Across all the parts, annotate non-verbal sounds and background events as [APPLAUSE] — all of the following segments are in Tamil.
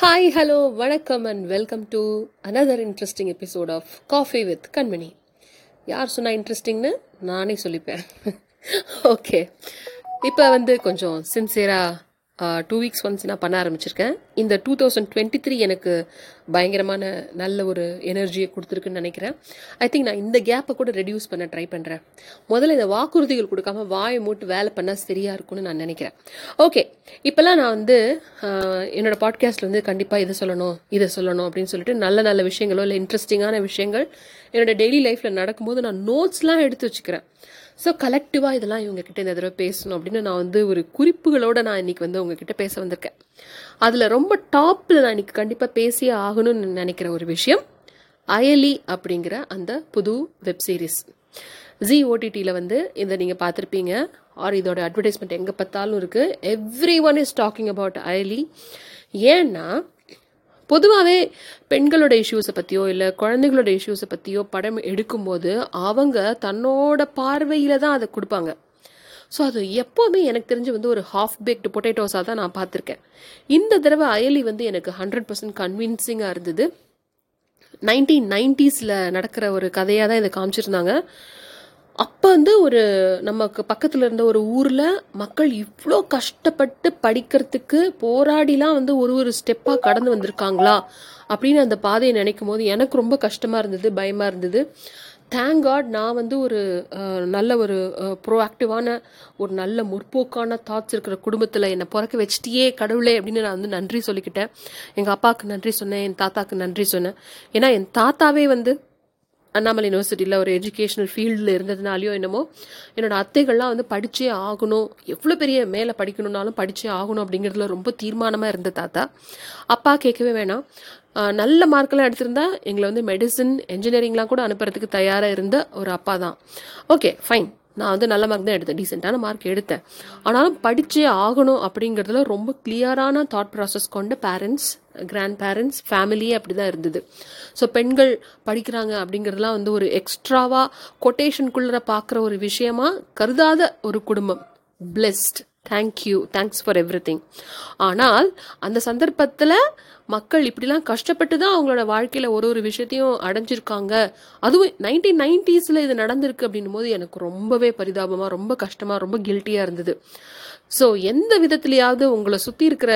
ஹாய் ஹலோ வணக்கம் and welcome to another interesting episode of coffee with Kanmani யார் சொன்னால் இன்ட்ரெஸ்டிங்னு நானே சொல்லிப்பேன். [LAUGHS] ஓகே இப்போ வந்து கொஞ்சம் சின்சியராக டூ வீக்ஸ் ஒன்ஸ் நான் பண்ண ஆரம்பிச்சிருக்கேன். இந்த டூ தௌசண்ட் டுவெண்ட்டி த்ரீ எனக்கு பயங்கரமான நல்ல ஒரு எனர்ஜியை கொடுத்துருக்குன்னு நினைக்கிறேன். ஐ திங்க் நான் இந்த கேப்பை கூட ரெடியூஸ் பண்ண ட்ரை பண்ணுறேன் முதல்ல இந்த வாக்குறுதிகள் கொடுக்காம வாயை மூட்டு வேலை பண்ணால் சரியாக இருக்கும்னு நான் நினைக்கிறேன். ஓகே இப்போல்லாம் நான் வந்து என்னோடய என்னோட பாட்காஸ்ட்டில் வந்து கண்டிப்பாக இதை சொல்லணும் இதை சொல்லணும் அப்படின்னு சொல்லிட்டு நல்ல நல்ல விஷயங்களோ இல்லை இன்ட்ரெஸ்டிங்கான விஷயங்கள் என்னோட டெய்லி லைஃப்பில் நடக்கும்போது நான் நோட்ஸ்லாம் எடுத்து வச்சுக்கிறேன். ஸோ கலெக்டிவாக இதெல்லாம் இவங்கக்கிட்ட இந்த தடவை பேசணும் அப்படின்னு நான் வந்து ஒரு குறிப்புகளோடு நான் இன்றைக்கி வந்து உங்ககிட்ட பேச வந்திருக்கேன். அதில் ரொம்ப டாப்பில் நான் இன்னைக்கு கண்டிப்பாக பேசியே ஆகணும்னு நினைக்கிற ஒரு விஷயம் அயலி அப்படிங்கிற அந்த புது வெப் சீரிஸ் ஜி ஓடிடியில் வந்து இதை நீங்கள் பார்த்துருப்பீங்க. ஆர் இதோட அட்வர்டைஸ்மெண்ட் எங்கே பார்த்தாலும் இருக்குது everyone is talking about Ayali. ஏன்னா பொதுவாகவே பெண்களோட இஷ்யூஸை பற்றியோ இல்லை குழந்தைகளோட இஷ்யூஸை பற்றியோ படம் எடுக்கும்போது அவங்க தன்னோட பார்வையில் தான் அதை கொடுப்பாங்க. ஸோ அது எப்போவுமே எனக்கு தெரிஞ்சு வந்து ஒரு ஹாஃப் பேக்டு பொட்டேட்டோஸாக தான் நான் பார்த்துருக்கேன். இந்த தடவை அயலி வந்து எனக்கு ஹண்ட்ரட் பர்சன்ட் கன்வின்சிங்காக இருந்தது. நைன்டீன் நைன்டிஸில் நடக்கிற ஒரு கதையாக தான் இதை காமிச்சிருந்தாங்க. அப்போ வந்து ஒரு நமக்கு பக்கத்தில் இருந்த ஒரு ஊரில் மக்கள் இவ்வளோ கஷ்டப்பட்டு படிக்கிறதுக்கு போராடிலாம் வந்து ஒரு ஒரு ஸ்டெப்பாக கடந்து வந்திருக்காங்களா? அப்படின்னு அந்த பாதையை நினைக்கும் போது எனக்கு ரொம்ப கஷ்டமாக இருந்தது பயமாக இருந்தது. தேங்க் காட் நான் வந்து ஒரு நல்ல ஒரு ப்ரோஆக்டிவான ஒரு நல்ல முற்போக்கான தாட்ஸ் இருக்கிற குடும்பத்தில் என்னை பிறக்க வச்சிட்டியே கடவுளே அப்படின்னு நான் வந்து நன்றி சொல்லிக்கிட்டேன். எங்கள் அப்பாவுக்கு நன்றி சொன்னேன் என் தாத்தாவுக்கு நன்றி சொன்னேன். ஏன்னா என் தாத்தாவே வந்து அண்ணாமலை யூனிவர்சிட்டியில் ஒரு எஜுகேஷனல் ஃபீல்டில் இருந்ததுனாலையோ என்னமோ என்னோடய அத்தைகள்லாம் வந்து படித்தே ஆகணும். எவ்வளோ பெரிய மேலே படிக்கணும்னாலும் படித்தே ஆகணும் அப்படிங்கிறதுல ரொம்ப தீர்மானமாக இருந்த தாத்தா. அப்பா கேட்கவே வேணாம். நல்ல மார்க்கெல்லாம் எடுத்திருந்தா எங்களை வந்து மெடிசன் என்ஜினியரிங்லாம் கூட அனுப்புறதுக்கு தயாராக இருந்த ஒரு அப்பா தான். ஓகே ஃபைன் நான் வந்து நல்ல மார்க் தான் எடுத்தேன். டீசெண்டான மார்க் எடுத்தேன். ஆனாலும் படித்தே ஆகணும் அப்படிங்கிறதுல ரொம்ப கிளியரான தாட் ப்ராசஸ் கொண்ட பேரண்ட்ஸ் கிராண்ட் பேரண்ட்ஸ் ஃபேமிலியே அப்படி தான் இருந்தது. ஸோ பெண்கள் படிக்கிறாங்க அப்படிங்கிறதுலாம் வந்து ஒரு எக்ஸ்ட்ராவாக கொட்டேஷனுக்குள்ளே பார்க்குற ஒரு விஷயமா கருதாத ஒரு குடும்பம். Blessed thank you thanks for everything ஆனால் அந்த சந்தர்ப்பத்தில் மக்கள் இப்படிலாம் கஷ்டப்பட்டு தான் அவங்களோட வாழ்க்கையில் ஒரு ஒரு விஷயத்தையும் அடைஞ்சிருக்காங்க. அதுவும் நைன்டீன் நைன்டிஸில் இது நடந்திருக்கு அப்படின்னும் போது எனக்கு ரொம்பவே பரிதாபமாக ரொம்ப கஷ்டமாக ரொம்ப கில்ட்டியாக இருந்தது. ஸோ எந்த விதத்துலையாவது உங்களை சுற்றி இருக்கிற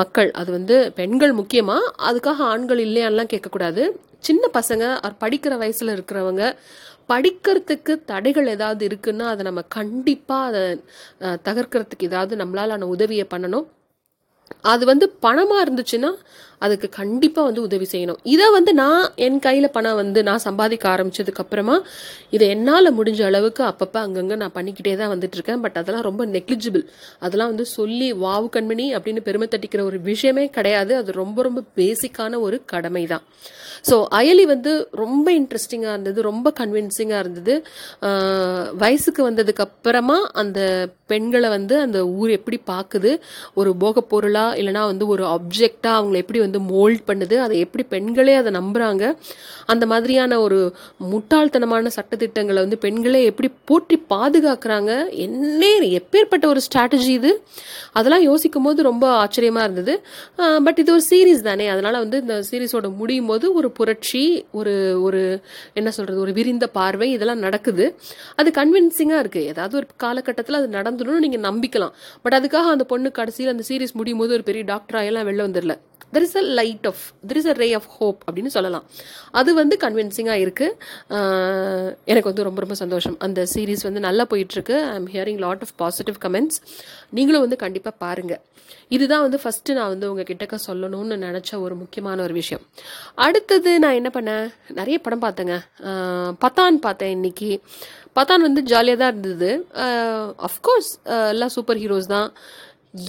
மக்கள் அது வந்து பெண்கள் முக்கியமாக அதுக்காக ஆண்கள் இல்லையான்லாம் கேட்கக்கூடாது. சின்ன பசங்க படிக்கிற வயசில் இருக்கிறவங்க படிக்கிறதுக்கு தடைகள் ஏதாவது இருக்குன்னா அதை நம்ம கண்டிப்பாக அதை தகர்க்கிறதுக்கு தகர்க்கறதுக்கு ஏதாவது நம்மளால் உதவியை பண்ணணும். அது வந்து பணமாக இருந்துச்சுன்னா அதுக்கு கண்டிப்பாக வந்து உதவி செய்யணும். இதை வந்து நான் என் கையில் பணம் வந்து நான் சம்பாதிக்க ஆரம்பித்ததுக்கப்புறமா இதை என்னால் முடிஞ்ச அளவுக்கு அப்பப்போ அங்கங்கே நான் பண்ணிக்கிட்டே தான் வந்துட்டுருக்கேன் பட் அதெல்லாம் ரொம்ப நெக்லிஜிபிள் அதெல்லாம் வந்து சொல்லி வாவு கண்மணி அப்படின்னு பெருமை தட்டிக்கிற ஒரு விஷயமே கிடையாது. அது ரொம்ப ரொம்ப பேசிக்கான ஒரு கடமை தான் ஸோ அயலி வந்து ரொம்ப இன்ட்ரெஸ்டிங்காக இருந்தது ரொம்ப கன்வின்சிங்காக இருந்தது. வயசுக்கு வந்ததுக்கப்புறமா அந்த பெண்களை வந்து அந்த ஊர் எப்படி பார்க்குது? ஒரு போகப் பொருளாக இல்லைனா வந்து ஒரு ஆப்ஜெக்டா அவங்கள எப்படி வந்து வந்து மோல்ட் பண்ணுது அதை எப்படி பெண்களே அதை நம்புகிறாங்க அந்த மாதிரியான ஒரு முட்டாள்தனமான சட்டத்திட்டங்களை வந்து பெண்களே எப்படி போற்றி பாதுகாக்கிறாங்க? என்ன எப்பேற்பட்ட ஒரு ஸ்ட்ராட்டஜி இது. அதெல்லாம் யோசிக்கும் போது ரொம்ப ஆச்சரியமாக இருந்தது. பட் இது ஒரு சீரீஸ் தானே. அதனால் வந்து இந்த சீரீஸோட முடியும் போது ஒரு புரட்சி ஒரு ஒரு என்ன சொல்கிறது ஒரு விரிந்த பார்வை இதெல்லாம் நடக்குது. அது கன்வின்சிங்காக இருக்குது ஏதாவது ஒரு காலகட்டத்தில் அது நடந்துடும் நீங்கள் நம்பிக்கலாம். பட் அதுக்காக அந்த பொண்ணு கடைசியில் அந்த சீரீஸ் முடியும் போது ஒரு பெரிய டாக்டர் எல்லாம் வெளில வந்துடல there is a light of there is a ray of hope அப்படின்னு சொல்லலாம். அது வந்து கன்வின்சிங்காக இருக்குது எனக்கு வந்து ரொம்ப ரொம்ப சந்தோஷம். அந்த சீரீஸ் வந்து நல்லா போயிட்டுருக்கு. I am hearing lot of positive comments நீங்களும் வந்து கண்டிப்பாக பாருங்கள் இதுதான் வந்து ஃபஸ்ட்டு நான் வந்து உங்கள் கிட்டக்க சொல்லணும்னு நினச்ச ஒரு முக்கியமான ஒரு விஷயம். அடுத்தது நான் என்ன பண்ணேன் நிறைய படம் பார்த்தேங்க. பத்தான் பார்த்தேன் இன்னைக்கு. பத்தான் வந்து ஜாலியாக தான் இருந்தது. அஃப்கோர்ஸ் எல்லாம் சூப்பர் ஹீரோஸ் தான்.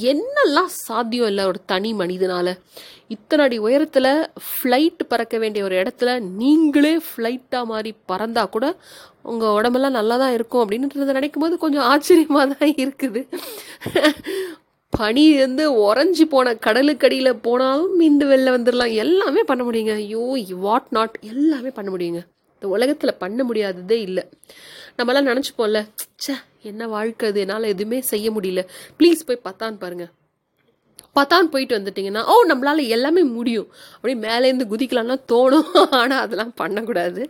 என்னெல்லாம் சாத்தியம் இல்லை ஒரு தனி மனிதனால்? இத்தனை அடி உயரத்தில் ஃப்ளைட் பறக்க வேண்டிய ஒரு இடத்துல நீங்களே ஃப்ளைட்டாக மாதிரி பறந்தா கூட உங்கள் உடம்பெல்லாம் நல்லா தான் இருக்கும் அப்படின்றத நினைக்கும் போது கொஞ்சம் ஆச்சரியமாக தான் இருக்குது. பனி வந்து உறைஞ்சி போன கடலுக்கடியில் போனாலும் மீண்டு வெளில வந்துடலாம் எல்லாமே பண்ண முடியுங்க. ஐயோ வாட் நாட் எல்லாமே பண்ண முடியுங்க. இந்த உலகத்தில் பண்ண முடியாததே இல்லை. நம்மலாம் நினச்சிப்போம்ல ச்சே என்ன வாழ்க்கை அது என்னால் எதுவுமே செய்ய முடியல ப்ளீஸ் போய் பத்தான்னு பாருங்கள் பத்தான் போயிட்டு வந்துட்டிங்கன்னா ஓ நம்மளால் எல்லாமே முடியும் அப்படி மேலேருந்து குதிக்கலாம்னா தோணும் ஆனால் அதெல்லாம் பண்ணக்கூடாது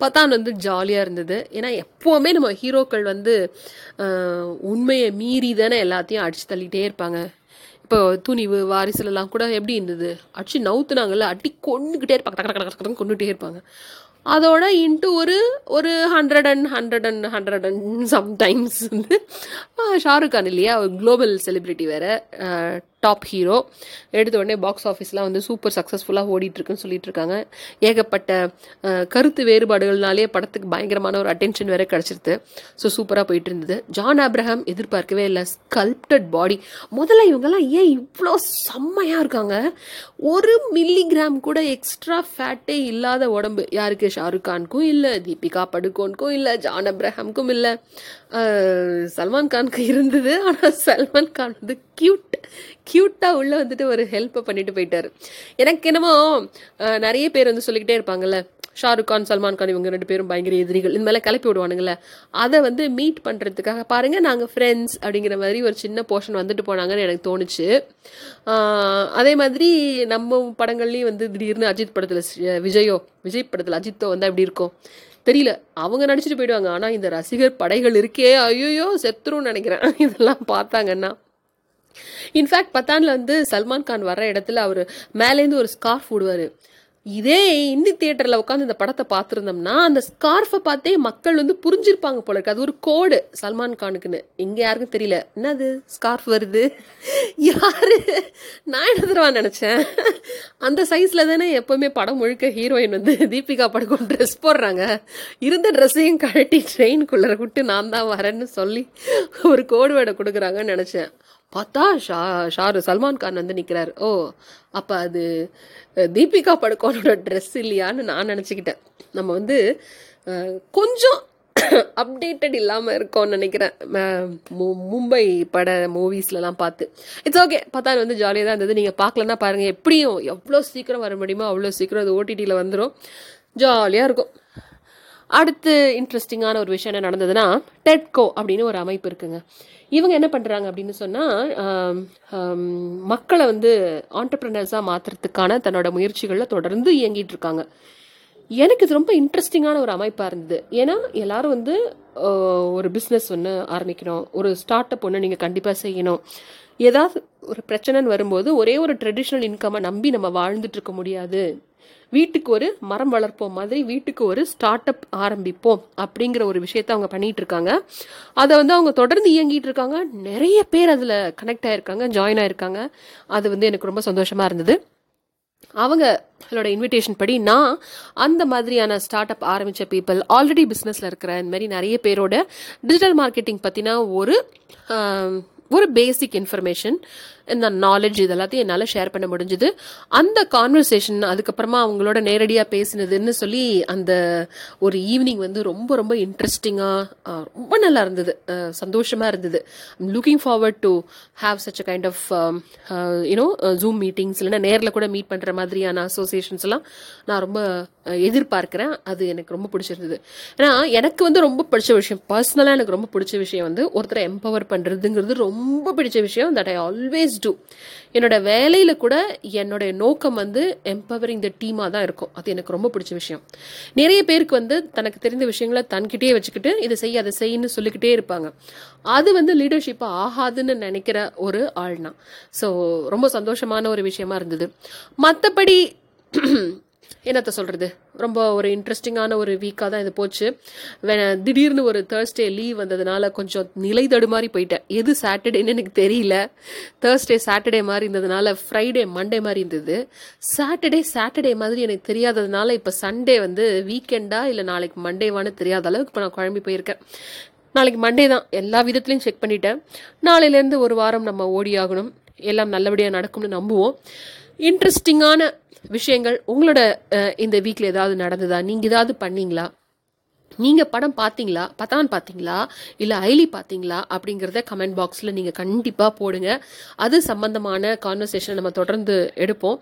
பத்தான் வந்து ஜாலியாக இருந்தது ஏன்னா எப்போவுமே நம்ம ஹீரோக்கள் வந்து உண்மையை மீறி தானே எல்லாத்தையும் அடித்து தள்ளிகிட்டே இருப்பாங்க இப்போ துணிவு வாரிசுலலாம் கூட எப்படி இருந்தது அடிச்சு நவுத்துனாங்கல்ல அடி கொண்டுக்கிட்டே இருப்பாங்க டக்கு டக்கு டக்கு கொண்டுகிட்டே இருப்பாங்க அதோட இன்ட்டு ஒரு ஒரு hundred and hundred and hundred and sometimes வந்து ஷாருக் கான் இல்லையா? ஒரு குளோபல் செலிப்ரிட்டி வேறு டாப் ஹீரோ. எடுத்த உடனே பாக்ஸ் ஆஃபீஸ்லாம் வந்து சூப்பர் சக்ஸஸ்ஃபுல்லாக ஓடிட்டுருக்குன்னு சொல்லிட்டு இருக்காங்க ஏகப்பட்ட கருத்து வேறுபாடுகள்னாலே படத்துக்கு பயங்கரமான ஒரு அட்டென்ஷன் வேற கிடச்சிருது. ஸோ சூப்பராக போயிட்டு இருந்தது ஜான் ஆப்ரஹாம் எதிர்பார்க்கவே இல்லை. ஸ்கல்ப்டட் பாடி முதல்ல இவங்கெல்லாம் ஏன் இவ்வளோ செம்மையாக இருக்காங்க? ஒரு மில்லிகிராம் கூட எக்ஸ்ட்ரா ஃபேட்டே இல்லாத உடம்பு. யாருக்கு? ஷாருக் கான்க்கும் இல்லை தீபிகா படுகோனுக்கும் இல்லை ஜான் அப்ரஹாம்க்கும் இல்லை. சல்மான் கானுக்கு இருந்தது. ஆனால் சல்மான் கான் வந்து க்யூட் க்யூட்டாக உள்ளே வந்துட்டு ஒரு ஹெல்ப்பை பண்ணிட்டு போயிட்டார். எனக்கு என்னமோ நிறைய பேர் வந்து சொல்லிக்கிட்டே இருப்பாங்கல்ல ஷாருக் கான் சல்மான் கான் இவங்க ரெண்டு பேரும் பயங்கர எதிரிகள் இந்த மாதிரிலாம் கிளப்பி விடுவானுங்களே அதை வந்து மீட் பண்ணுறதுக்காக பாருங்கள் நாங்கள் ஃப்ரெண்ட்ஸ் அப்படிங்கிற மாதிரி ஒரு சின்ன போர்ஷன் வந்துட்டு போனாங்கன்னு எனக்கு தோணுச்சு. அதே மாதிரி நம்ம படங்கள்லேயும் வந்து திடீர்னு அஜித் படத்தில் விஜயோ விஜய் படத்தில் அஜித்தோ வந்து எப்படி இருக்கும்? தெரியல. அவங்க நடிச்சுட்டு போயிடுவாங்க. ஆனால் இந்த ரசிகர் படைகள் இருக்கே. ஐயோயோ செத்துருன்னு நினைக்கிறேன். [LAUGHS] இதெல்லாம் பார்த்தாங்கன்னா. இன்ஃபேக்ட் பத்தானில் வந்து சல்மான் கான் வர்ற இடத்துல அவர் மேலேருந்து ஒரு ஸ்கார்ஃப் விடுவார் இதே இந்தி தியேட்டரில் உட்காந்து இந்த படத்தை பார்த்துருந்தோம்னா அந்த ஸ்கார்ஃபை பார்த்தே மக்கள் வந்து புரிஞ்சிருப்பாங்க போல இருக்கு. அது ஒரு கோடு சல்மான் கானுக்குன்னு. இங்கே யாருக்கும் தெரியல. என்னது? ஸ்கார்ஃப் வருது. [LAUGHS] யாரு? நான் என்ன தருவான்னு நினச்சேன்? அந்த சைஸில் தானே எப்போவுமே படம் முழுக்க ஹீரோயின் வந்து தீபிகா படுக்கும் ட்ரெஸ் போடுறாங்க. இருந்த ட்ரெஸ்ஸையும் கழட்டி ட்ரெயின்குள்ளே விட்டு நான் தான் வரேன்னு சொல்லி ஒரு கோடு வேடை கொடுக்குறாங்கன்னு நினச்சேன். பார்த்தா ஷா ஷாரு சல்மான் கான் வந்து நிற்கிறார் ஓ அப்போ அது தீபிகா படுக்கோனோட ட்ரெஸ் இல்லையான்னு நான் நினச்சிக்கிட்டேன். நம்ம வந்து கொஞ்சம் அப்டேட்டட் இல்லாமல் இருக்கோம்னு நினைக்கிறேன். மும்பை பட மூவிஸ்லலாம் பார்த்து. இட்ஸ் ஓகே பார்த்தா வந்து ஜாலியாக தான் இருந்தது. நீங்கள் பார்க்கலன்னா பாருங்கள் எப்படியும் எவ்வளோ சீக்கிரம் வர முடியுமோ அவ்வளோ சீக்கிரம் அது ஓடிடியில் வந்துடும் ஜாலியாக இருக்கும். அடுத்து இன்ட்ரெஸ்டிங்கான ஒரு விஷயம் என்ன நடந்ததுன்னா டெட்கோ அப்படின்னு ஒரு அமைப்பு இருக்குங்க. இவங்க என்ன பண்ணுறாங்க அப்படின்னு சொன்னால் மக்களை வந்து ஆண்டர்பிரினர்ஸாக மாற்றுறதுக்கான தன்னோட முயற்சிகளில் தொடர்ந்து இயங்கிட்டு இருக்காங்க. எனக்கு இது ரொம்ப இன்ட்ரெஸ்டிங்கான ஒரு அமைப்பாக இருந்தது. ஏன்னா எல்லாரும் வந்து ஒரு பிஸ்னஸ் ஒன்று ஆரம்பிக்கணும். ஒரு ஸ்டார்ட் அப் ஒன்று நீங்கள் கண்டிப்பாக செய்யணும். ஏதாவது ஒரு பிரச்சனைன்னு வரும்போது ஒரே ஒரு ட்ரெடிஷ்னல் இன்கம்மை நம்பி நம்ம வாழ்ந்துட்டு இருக்க முடியாது. வீட்டுக்கு ஒரு மரம் வளர்ப்போம் மாதிரி வீட்டுக்கு ஒரு ஸ்டார்ட் அப் ஆரம்பிப்போம் அப்படிங்கிற ஒரு விஷயத்த அவங்க பண்ணிட்டு இருக்காங்க. அதை வந்து அவங்க தொடர்ந்து இயங்கிட்டு இருக்காங்க. நிறைய பேர் அதில் கனெக்ட் ஆயிருக்காங்க ஜாயின் ஆயிருக்காங்க. அது வந்து எனக்கு ரொம்ப சந்தோஷமா இருந்தது. அவங்களோட இன்விடேஷன் படி நான் அந்த மாதிரியான ஸ்டார்ட் அப் ஆரம்பித்த பீப்புள் ஆல்ரெடி பிஸ்னஸில் இருக்கிற இந்த மாதிரி நிறைய பேரோட டிஜிட்டல் மார்க்கெட்டிங் பற்றினா ஒரு ஒரு பேசிக் இன்ஃபர்மேஷன் இந்த நாலேஜ் இது எல்லாத்தையும் என்னால் ஷேர் பண்ண முடிஞ்சுது. அந்த கான்வர்சேஷன் அதுக்கப்புறமா அவங்களோட நேரடியாக பேசினதுன்னு சொல்லி அந்த ஒரு ஈவினிங் வந்து ரொம்ப ரொம்ப இன்ட்ரெஸ்டிங்காக ரொம்ப நல்லா இருந்தது. சந்தோஷமாக இருந்தது. Looking forward to have such a kind of you know Zoom meetings இல்லைன்னா நேரில் கூட மீட் பண்ணுற மாதிரியான அசோசியேஷன்ஸ்லாம் நான் ரொம்ப எதிர்பார்க்குறேன். அது எனக்கு ரொம்ப பிடிச்சிருந்தது. ஏன்னா எனக்கு வந்து ரொம்ப பிடிச்ச விஷயம் பர்சனலாக எனக்கு ரொம்ப பிடிச்ச விஷயம் வந்து ஒருத்தரை எம்பவர் பண்ணுறதுங்கிறது ரொம்ப பிடிச்ச விஷயம் தட் ஐ ஆல்வேஸ் டூ என்னோட வேலையில் கூட என்னுடைய நோக்கம் வந்து எம்பவரிங் த டீமாக தான் இருக்கும். அது எனக்கு ரொம்ப பிடிச்ச விஷயம். நிறைய பேருக்கு வந்து தனக்கு தெரிந்த விஷயங்களை தன்கிட்டயே வச்சுக்கிட்டு இதை செய் அதை செய்யன்னு சொல்லிக்கிட்டே இருப்பாங்க. அது வந்து லீடர்ஷிப்பாக ஆகாதுன்னு நினைக்கிற ஒரு ஆள்னா. ஸோ ரொம்ப சந்தோஷமான ஒரு விஷயமா இருந்தது. மற்றபடி என்னத்த சொல்கிறது ரொம்ப ஒரு இன்ட்ரெஸ்டிங்கான ஒரு வீக்காக தான் இது போச்சு. திடீர்னு ஒரு தேர்ஸ்டே லீவ் வந்ததுனால கொஞ்சம் நிலை தடுமாறி போயிட்டேன். எது சாட்டர்டேன்னு எனக்கு தெரியல. தேர்ஸ்டே சாட்டர்டே மாதிரி இருந்ததுனால ஃப்ரைடே மண்டே மாதிரி இருந்தது. சாட்டர்டே சாட்டர்டே மாதிரி எனக்கு தெரியாததுனால இப்போ சண்டே வந்து வீக்கெண்டா இல்லை நாளைக்கு மண்டேவான்னு தெரியாத அளவுக்கு இப்போ நான் குழம்பி போயிருக்கேன். நாளைக்கு மண்டே தான். எல்லா விதத்துலையும் செக் பண்ணிட்டேன். நாளையிலேருந்து ஒரு வாரம் நம்ம ஓடி ஆகணும். எல்லாம் நல்லபடியாக நடக்கும்னு நம்புவோம். இன்ட்ரெஸ்டிங்கான விஷயங்கள் உங்களோட இந்த வீக்கில் ஏதாவது நடந்ததா? நீங்கள் ஏதாவது பண்ணீங்களா? நீங்கள் படம் பார்த்தீங்களா? பத்தான் பார்த்தீங்களா? இல்லை ஐலி பார்த்தீங்களா? அப்படிங்கிறத கமெண்ட் பாக்ஸில் நீங்கள் கண்டிப்பாக போடுங்க. அது சம்மந்தமான கான்வர்சேஷன் நம்ம தொடர்ந்து எடுப்போம்.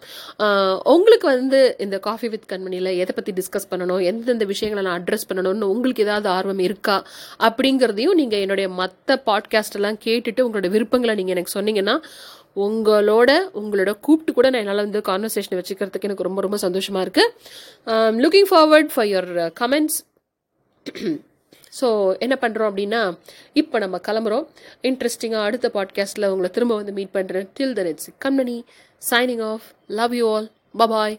உங்களுக்கு வந்து இந்த காஃபி வித் கண்மணியில் எதை பற்றி டிஸ்கஸ் பண்ணணும்? எந்தெந்த விஷயங்களை நான் அட்ரஸ் பண்ணணும்னு உங்களுக்கு ஏதாவது ஆர்வம் இருக்கா? அப்படிங்கிறதையும் நீங்கள் என்னுடைய மற்ற பாட்காஸ்டெல்லாம் கேட்டுட்டு உங்களோட விருப்பங்களை நீங்கள் எனக்கு சொன்னீங்கன்னா உங்களோட உங்களோட கூப்பிட்டு கூட நான் என்னால் வந்து கான்வர்சேஷன் வச்சுக்கிறதுக்கு எனக்கு ரொம்ப ரொம்ப சந்தோஷமாக இருக்குது looking forward for your comments so என்ன பண்ணுறோம் அப்படின்னா இப்போ நம்ம கிளம்புறோம். இன்ட்ரெஸ்டிங்காக அடுத்த பாட்காஸ்ட்டில் உங்களை திரும்ப வந்து மீட் பண்ணுறேன் till the next company signing off love you all bye bye